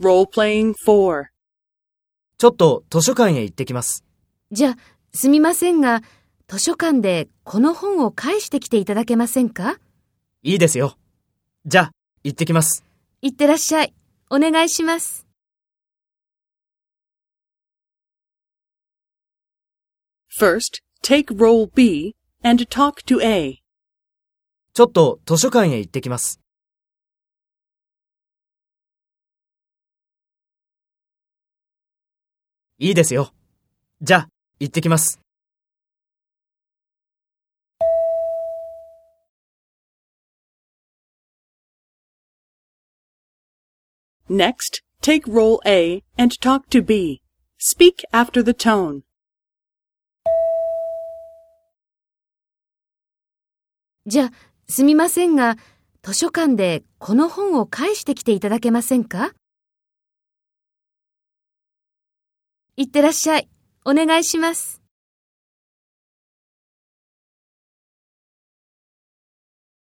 Role-playing 4. ちょっと図書館へ行ってきます。じゃあ、すみませんが、図書館でこの本を返してきていただけませんか？いいですよ。じゃあ、行ってきます。いってらっしゃい。お願いします。First, take role B and talk to A. ちょっと図書館へ行ってきます。いいですよ。じゃあ、行ってきます。Next, take role A and talk to B. Speak after the tone. じゃあ、すみませんが、図書館でこの本を返してきていただけませんか？いってらっしゃい。お願いします。